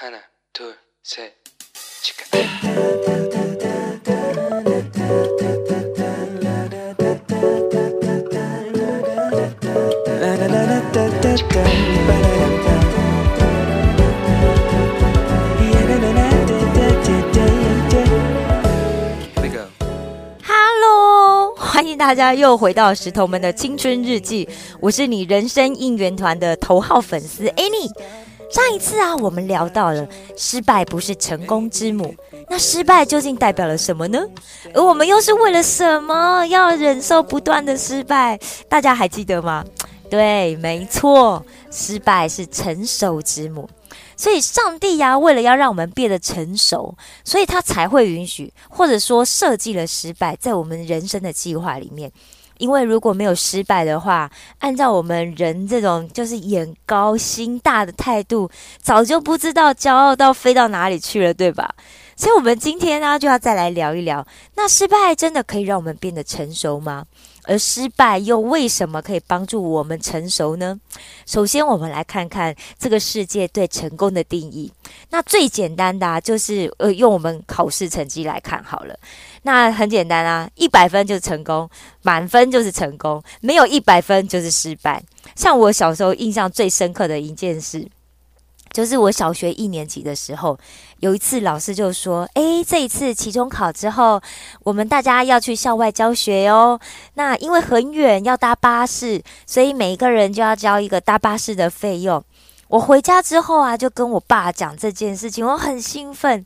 하나, 둘, 셋, 치카. Here we go. Hello，欢迎大家又回到石头们的青春日记，我是你人生应援团的头号粉丝 Annie。 上一次啊，我们聊到了失败不是成功之母，那失败究竟代表了什么呢？而我们又是为了什么要忍受不断的失败？大家还记得吗？对，没错，失败是成熟之母。所以，上帝呀、为了要让我们变得成熟，所以他才会允许，或者说设计了失败在我们人生的计划里面。因为如果没有失败的话，按照我们人这种就是眼高心大的态度，早就不知道骄傲到飞到哪里去了，对吧？所以，我们今天呢，就要再来聊一聊，那失败真的可以让我们变得成熟吗？而失败又为什么可以帮助我们成熟呢？首先，我们来看看这个世界对成功的定义。那最简单的啊，就是呃，用我们考试成绩来看好了。那很简单啊，一百分就是成功，满分就是成功，没有一百分就是失败。像我小时候印象最深刻的一件事，就是我小学一年级的时候，有一次老师就说：“诶，这一次期中考之后，我们大家要去校外教学哦。那因为很远，要搭巴士，所以每一个人就要交一个搭巴士的费用。”我回家之后啊，就跟我爸讲这件事情，我很兴奋。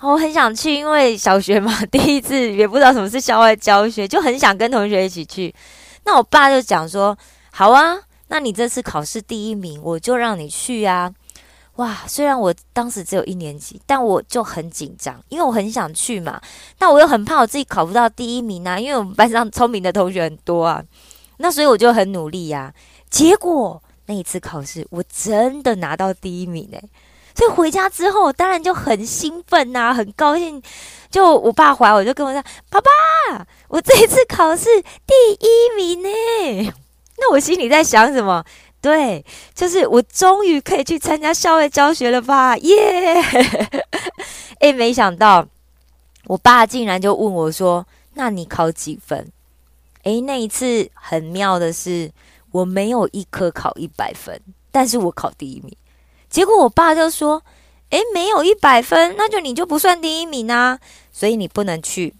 我很想去，因为小学嘛，第一次也不知道什么是校外教学，就很想跟同学一起去。那我爸就讲说：“好啊，那你这次考试第一名，我就让你去啊。”哇，虽然我当时只有一年级，但我就很紧张，因为我很想去嘛。但我又很怕我自己考不到第一名啊，因为我们班上聪明的同学很多啊。那所以我就很努力呀、结果那一次考试，我真的拿到第一名诶、所以回家之后，当然就很兴奋呐、很高兴。就我爸回来，我就跟我说：“爸爸，我这一次考试第一名呢。”那我心里在想什么？对，就是我终于可以去参加校外教学了吧？耶！哎，没想到我爸竟然就问我说：“那你考几分？”诶，那一次很妙的是，我没有一科考一百分，但是我考第一名。结果我爸就说：“诶，没有一百分，那就你就不算第一名啊，所以你不能去。”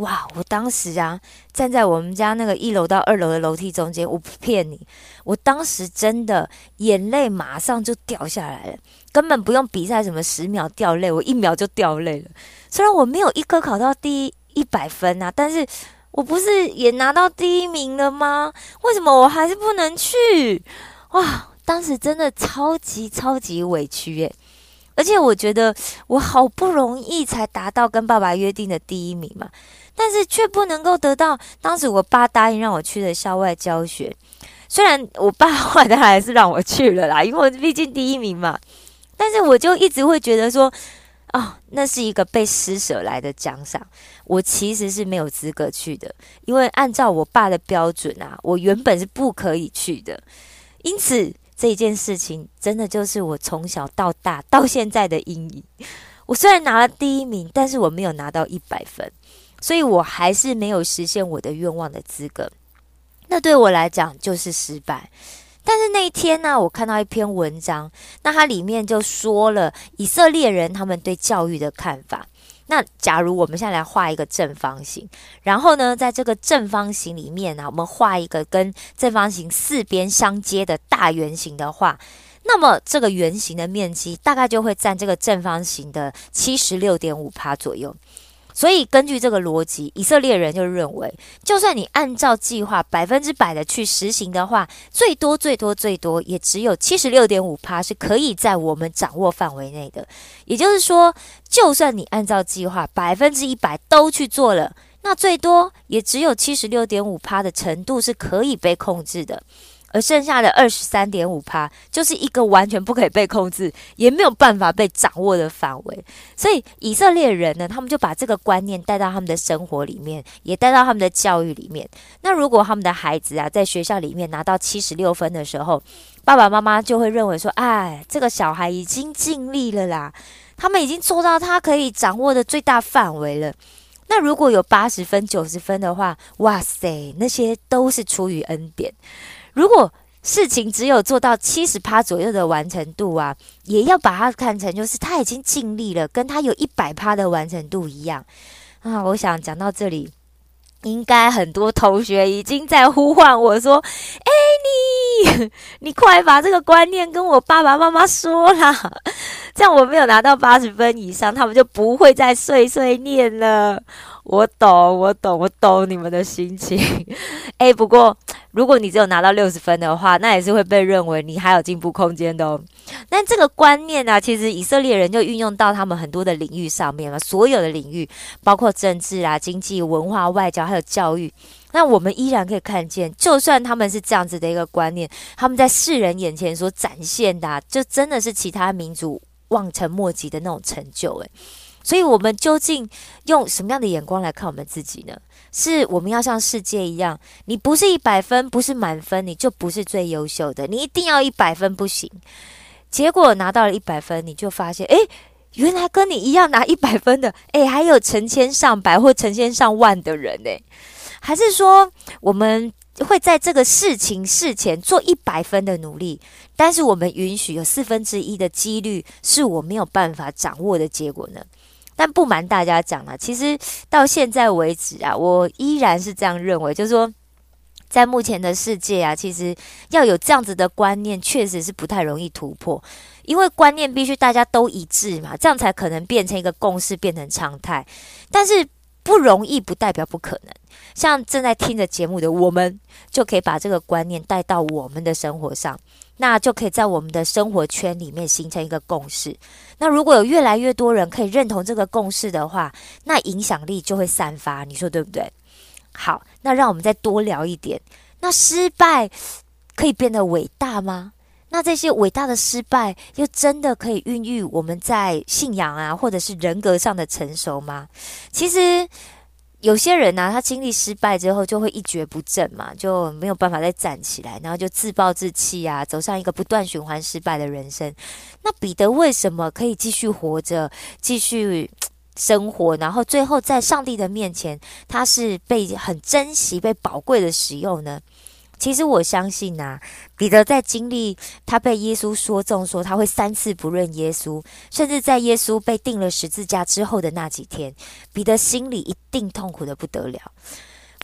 哇！我当时啊，站在我们家那个一楼到二楼的楼梯中间，我不骗你，我当时真的眼泪马上就掉下来了，根本不用比赛什么十秒掉泪，我一秒就掉泪了。虽然我没有一科考到第一百分啊，但是我不是也拿到第一名了吗？为什么我还是不能去？哇！当时真的超级超级委屈耶！而且我觉得我好不容易才达到跟爸爸约定的第一名嘛，但是却不能够得到当时我爸答应让我去的校外教学。虽然我爸后来还是让我去了啦，因为毕竟第一名嘛，但是我就一直会觉得说，哦，那是一个被施舍来的奖赏，我其实是没有资格去的，因为按照我爸的标准啊，我原本是不可以去的，因此。这件事情真的就是我从小到大到现在的阴影。我虽然拿了第一名，但是我没有拿到一百分，所以我还是没有实现我的愿望的资格。那对我来讲就是失败。但是那一天呢，我看到一篇文章，那它里面就说了以色列人他们对教育的看法。那假如我们现在来画一个正方形，然后呢，在这个正方形里面呢、我们画一个跟正方形四边相接的大圆形的话，那么这个圆形的面积大概就会占这个正方形的七十六点五趴左右。所以根据这个逻辑，以色列人就认为，就算你按照计划百分之百的去实行的话，最多最多最多也只有七十六点五趴是可以在我们掌握范围内的。也就是说，就算你按照计划百分之一百都去做了，那最多也只有七十六点五趴的程度是可以被控制的。而剩下的二十三点五趴，就是一个完全不可以被控制，也没有办法被掌握的范围。所以以色列人呢，他们就把这个观念带到他们的生活里面，也带到他们的教育里面。那如果他们的孩子啊，在学校里面拿到七十六分的时候，爸爸妈妈就会认为说：“哎，这个小孩已经尽力了啦，他们已经做到他可以掌握的最大范围了。”那如果有八十分、九十分的话，哇塞，那些都是出于恩典。如果事情只有做到七十趴左右的完成度啊，也要把它看成就是他已经尽力了，跟他有一百趴的完成度一样啊。我想讲到这里，应该很多同学已经在呼唤我说：“哎，你 你快把这个观念跟我爸爸妈妈说啦，这样我没有拿到八十分以上，他们就不会再碎碎念了。”我懂，我懂，我懂你们的心情。哎，不过。如果你只有拿到六十分的话，那也是会被认为你还有进步空间的哦。但这个观念呢，其实以色列人就运用到他们很多的领域上面了，所有的领域，包括政治啊、经济、文化、外交，还有教育。那我们依然可以看见，就算他们是这样子的一个观念，他们在世人眼前所展现的，就真的是其他民族望尘莫及的那种成就。诶，所以我们究竟用什么样的眼光来看我们自己呢？是我们要像世界一样，你不是一百分，不是满分，你就不是最优秀的。你一定要一百分不行。结果拿到了一百分，你就发现，诶，原来跟你一样拿一百分的，诶，还有成千上百或成千上万的人呢。还是说，我们会在这个事情事前做一百分的努力，但是我们允许有四分之一的几率是我没有办法掌握的结果呢？但不瞒大家讲了，其实到现在为止啊，我依然是这样认为，就是说，在目前的世界啊，其实要有这样子的观念，确实是不太容易突破，因为观念必须大家都一致嘛，这样才可能变成一个共识，变成常态。但是不容易，不代表不可能。像正在听着节目的我们，就可以把这个观念带到我们的生活上。那就可以在我们的生活圈里面形成一个共识。那如果有越来越多人可以认同这个共识的话，那影响力就会散发。你说对不对？好，那让我们再多聊一点。那失败可以变得伟大吗？那这些伟大的失败又真的可以孕育我们在信仰啊，或者是人格上的成熟吗？其实。有些人呢，他经历失败之后就会一蹶不振嘛，就没有办法再站起来，然后就自暴自弃啊，走上一个不断循环失败的人生。那彼得为什么可以继续活着，继续生活，然后最后在上帝的面前，他是被很珍惜、被宝贵的使用呢？其实我相信呐，彼得在经历他被耶稣说中，说他会三次不认耶稣，甚至在耶稣被钉了十字架之后的那几天，彼得心里一定痛苦的不得了。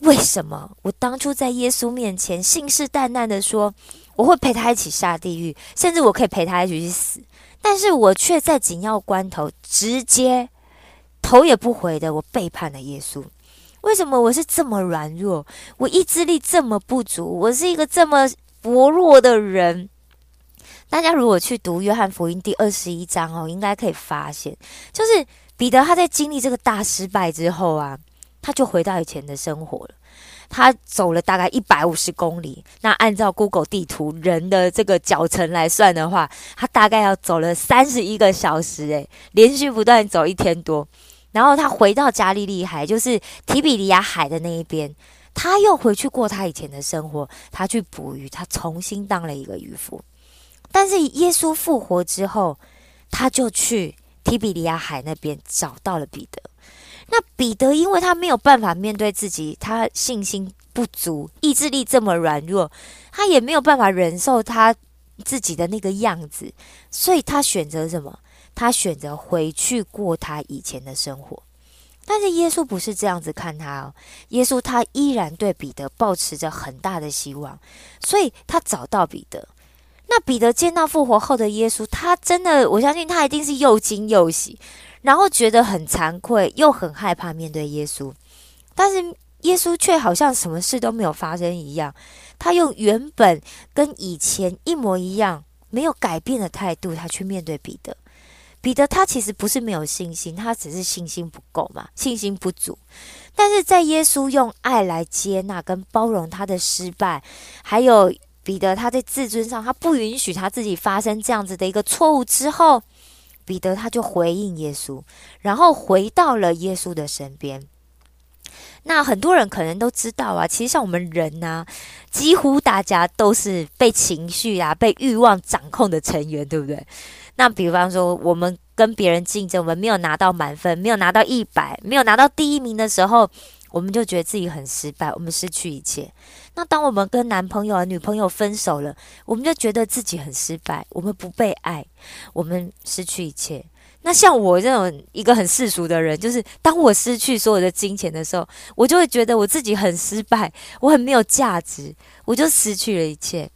为什么我当初在耶稣面前信誓旦旦的说我会陪他一起下地狱，甚至我可以陪他一起去死，但是我却在紧要关头直接头也不回的我背叛了耶稣。为什么我是这么软弱？我意志力这么不足，我是一个这么薄弱的人。大家如果去读约翰福音第二十一章哦，应该可以发现，就是彼得他在经历这个大失败之后啊，他就回到以前的生活了。他走了大概一百五十公里，那按照 Google 地图人的这个脚程来算的话，他大概要走了三十一个小时，诶，连续不断走一天多。然后他回到加利利海，就是提比利亚海的那一边，他又回去过他以前的生活。他去捕鱼，他重新当了一个渔夫。但是耶稣复活之后，他就去提比利亚海那边找到了彼得。那彼得因为他没有办法面对自己，他信心不足，意志力这么软弱，他也没有办法忍受他自己的那个样子，所以他选择什么？他选择回去过他以前的生活，但是耶稣不是这样子看他哦。耶稣他依然对彼得保持着很大的希望，所以他找到彼得。那彼得见到复活后的耶稣，他真的，我相信他一定是又惊又喜，然后觉得很惭愧，又很害怕面对耶稣。但是耶稣却好像什么事都没有发生一样，他用原本跟以前一模一样、没有改变的态度，他去面对彼得。彼得他其实不是没有信心，他只是信心不够嘛，信心不足。但是在耶稣用爱来接纳跟包容他的失败，还有彼得他在自尊上，他不允许他自己发生这样子的一个错误之后，彼得他就回应耶稣，然后回到了耶稣的身边。那很多人可能都知道啊，其实像我们人呐，几乎大家都是被情绪啊、被欲望掌控的成员，对不对？那比方说，我们跟别人竞争，我们没有拿到满分，没有拿到一百，没有拿到第一名的时候，我们就觉得自己很失败，我们失去一切。那当我们跟男朋友啊、女朋友分手了，我们就觉得自己很失败，我们不被爱，我们失去一切。那像我这种一个很世俗的人，就是当我失去所有的金钱的时候，我就会觉得我自己很失败，我很没有价值，我就失去了一切。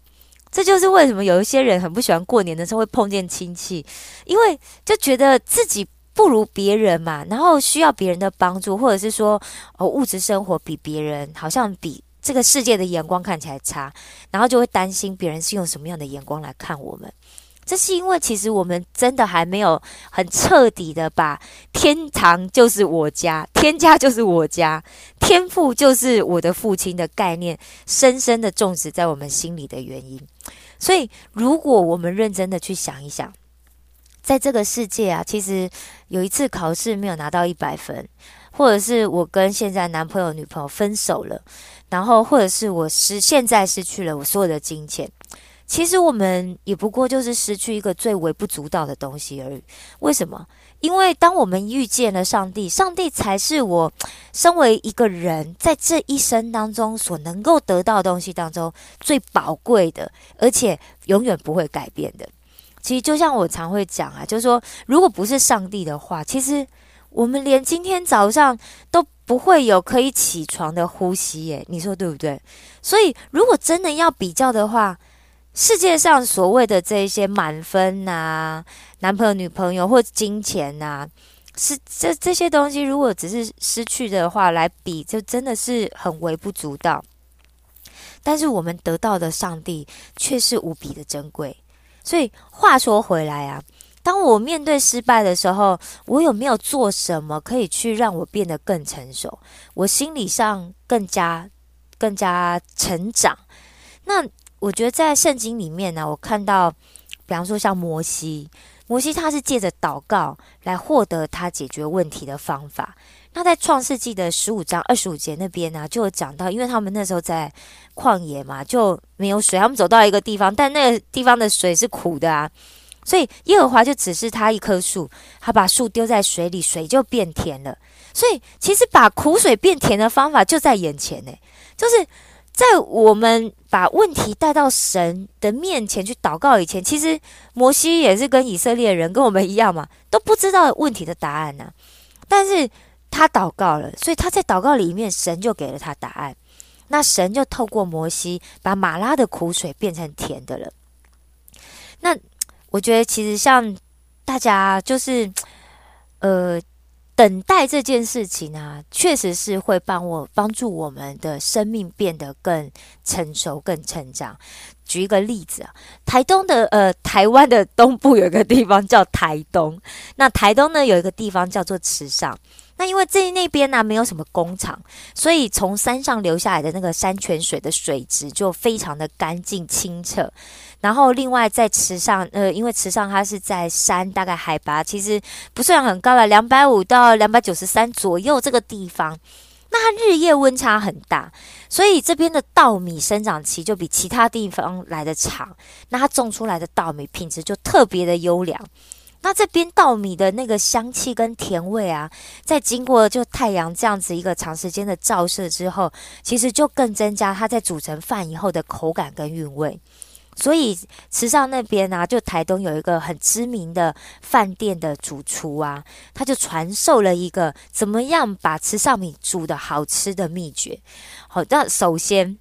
这就是为什么有一些人很不喜欢过年的时候会碰见亲戚，因为就觉得自己不如别人嘛，然后需要别人的帮助，或者是说哦物质生活比别人好像比这个世界的眼光看起来差，然后就会担心别人是用什么样的眼光来看我们。这是因为，其实我们真的还没有很彻底的把“天堂就是我家，天家就是我家，天父就是我的父亲”的概念，深深的种植在我们心里的原因。所以，如果我们认真的去想一想，在这个世界啊，其实有一次考试没有拿到一百分，或者是我跟现在男朋友、女朋友分手了，然后或者是我失现在失去了我所有的金钱。其实我们也不过就是失去一个最微不足道的东西而已。为什么？因为当我们遇见了上帝，上帝才是我身为一个人在这一生当中所能够得到的东西当中最宝贵的，而且永远不会改变的。其实就像我常会讲啊，就是说，如果不是上帝的话，其实我们连今天早上都不会有可以起床的呼吸。耶，你说对不对？所以，如果真的要比较的话，世界上所谓的这些满分呐，男朋友、女朋友或金钱呐，是这这些东西，如果只是失去的话来比，就真的是很微不足道。但是我们得到的上帝却是无比的珍贵。所以话说回来啊，当我面对失败的时候，我有没有做什么可以去让我变得更成熟？我心理上更加更加成长？那？我觉得在圣经里面呢，我看到，比方说像摩西，摩西他是借着祷告来获得他解决问题的方法。那在创世纪的十五章二十五节那边呢，就有讲到，因为他们那时候在旷野嘛，就没有水，他们走到一个地方，但那个地方的水是苦的啊，所以耶和华就只是他一棵树，他把树丢在水里，水就变甜了。所以其实把苦水变甜的方法就在眼前呢，就是。在我们把问题带到神的面前去祷告以前，其实摩西也是跟以色列人跟我们一样嘛，都不知道问题的答案呢。但是他祷告了，所以他在祷告里面，神就给了他答案。那神就透过摩西把马拉的苦水变成甜的了。那我觉得其实像大家就是，呃。等待这件事情啊，确实是会帮我帮助我们的生命变得更成熟、更成长。举一个例子啊，台东的呃，台湾的东部有一个地方叫台东，那台东呢有一个地方叫做池上。那因为这那边呢没有什么工厂，所以从山上流下来的那个山泉水的水质就非常的干净清澈。然后另外在池上，呃，因为池上它是在山，大概海拔其实不算很高了，两百五到两百九十三左右这个地方，那它日夜温差很大，所以这边的稻米生长期就比其他地方来的长，那它种出来的稻米品质就特别的优良。那这边稻米的那个香气跟甜味啊，在经过就太阳这样子一个长时间的照射之后，其实就更增加它在煮成饭以后的口感跟韵味。所以池上那边啊，就台东有一个很知名的饭店的主厨啊，他就传授了一个怎么样把池上米煮的好吃的秘诀。好，那首先，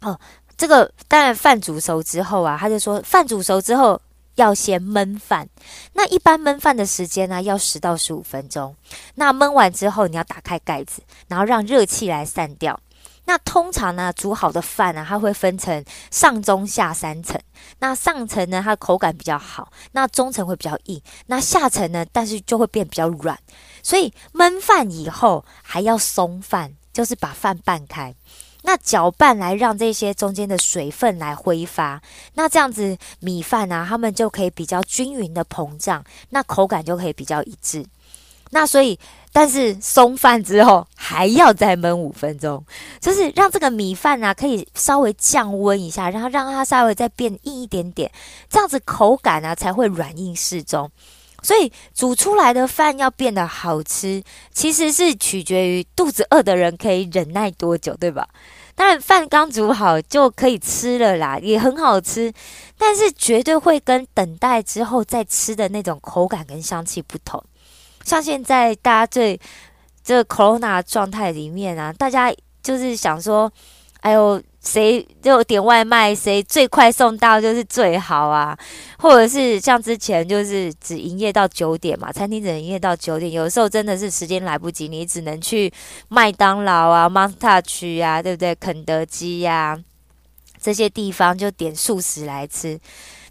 哦，这个当然饭煮熟之后啊，他就说饭煮熟之后。要先焖饭，那一般焖饭的时间呢，要十到十五分钟。那焖完之后，你要打开盖子，然后让热气来散掉。那通常呢，煮好的饭呢，它会分成上中下三层。那上层呢，它的口感比较好；那中层会比较硬；那下层呢，但是就会变比较软。所以焖饭以后还要松饭，就是把饭拌开。那搅拌来让这些中间的水分来挥发，那这样子米饭啊，它们就可以比较均匀的膨胀，那口感就可以比较一致。那所以，但是松饭之后还要再焖五分钟，就是让这个米饭啊可以稍微降温一下，然后让它稍微再变硬一点点，这样子口感啊才会软硬适中。所以煮出来的饭要变得好吃，其实是取决于肚子饿的人可以忍耐多久，对吧？当然，饭刚煮好就可以吃了啦，也很好吃，但是绝对会跟等待之后再吃的那种口感跟香气不同。像现在大家最这 corona 状态里面啊，大家就是想说，哎呦，谁就点外卖，谁最快送到就是最好啊，或者是像之前就是只营业到九点嘛，餐厅只营业到九点，有时候真的是时间来不及，你只能去麦当劳啊、Monster 区啊，对不对？肯德基呀这些地方就点素食来吃。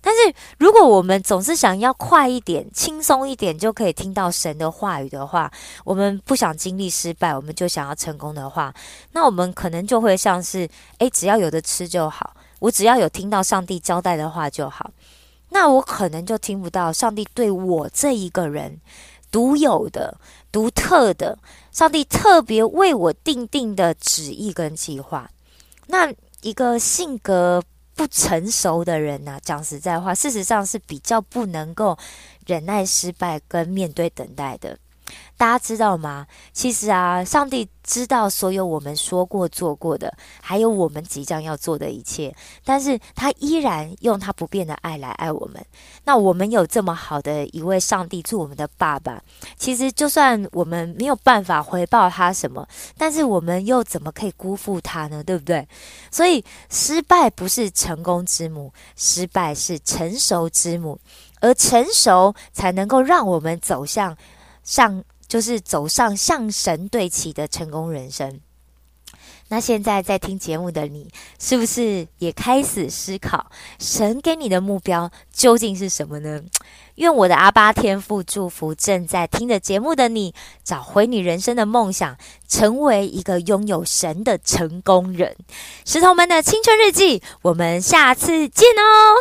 但是，如果我们总是想要快一点、轻松一点就可以听到神的话语的话，我们不想经历失败，我们就想要成功的话，那我们可能就会像是：诶，只要有的吃就好，我只要有听到上帝交代的话就好。那我可能就听不到上帝对我这一个人独有的、独特的，上帝特别为我定定的旨意跟计划。那一个性格。不成熟的人呐，讲实在话，事实上是比较不能够忍耐失败跟面对等待的。大家知道吗？其实啊，上帝知道所有我们说过、做过的，还有我们即将要做的一切，但是他依然用他不变的爱来爱我们。那我们有这么好的一位上帝做我们的爸爸，其实就算我们没有办法回报他什么，但是我们又怎么可以辜负他呢？对不对？所以失败不是成功之母，失败是成熟之母，而成熟才能够让我们走向。上就是走上向神对齐的成功人生。那现在在听节目的你，是不是也开始思考神给你的目标究竟是什么呢？愿我的阿巴天赋祝福正在听的节目的你，找回你人生的梦想，成为一个拥有神的成功人。石头们的青春日记，我们下次见哦。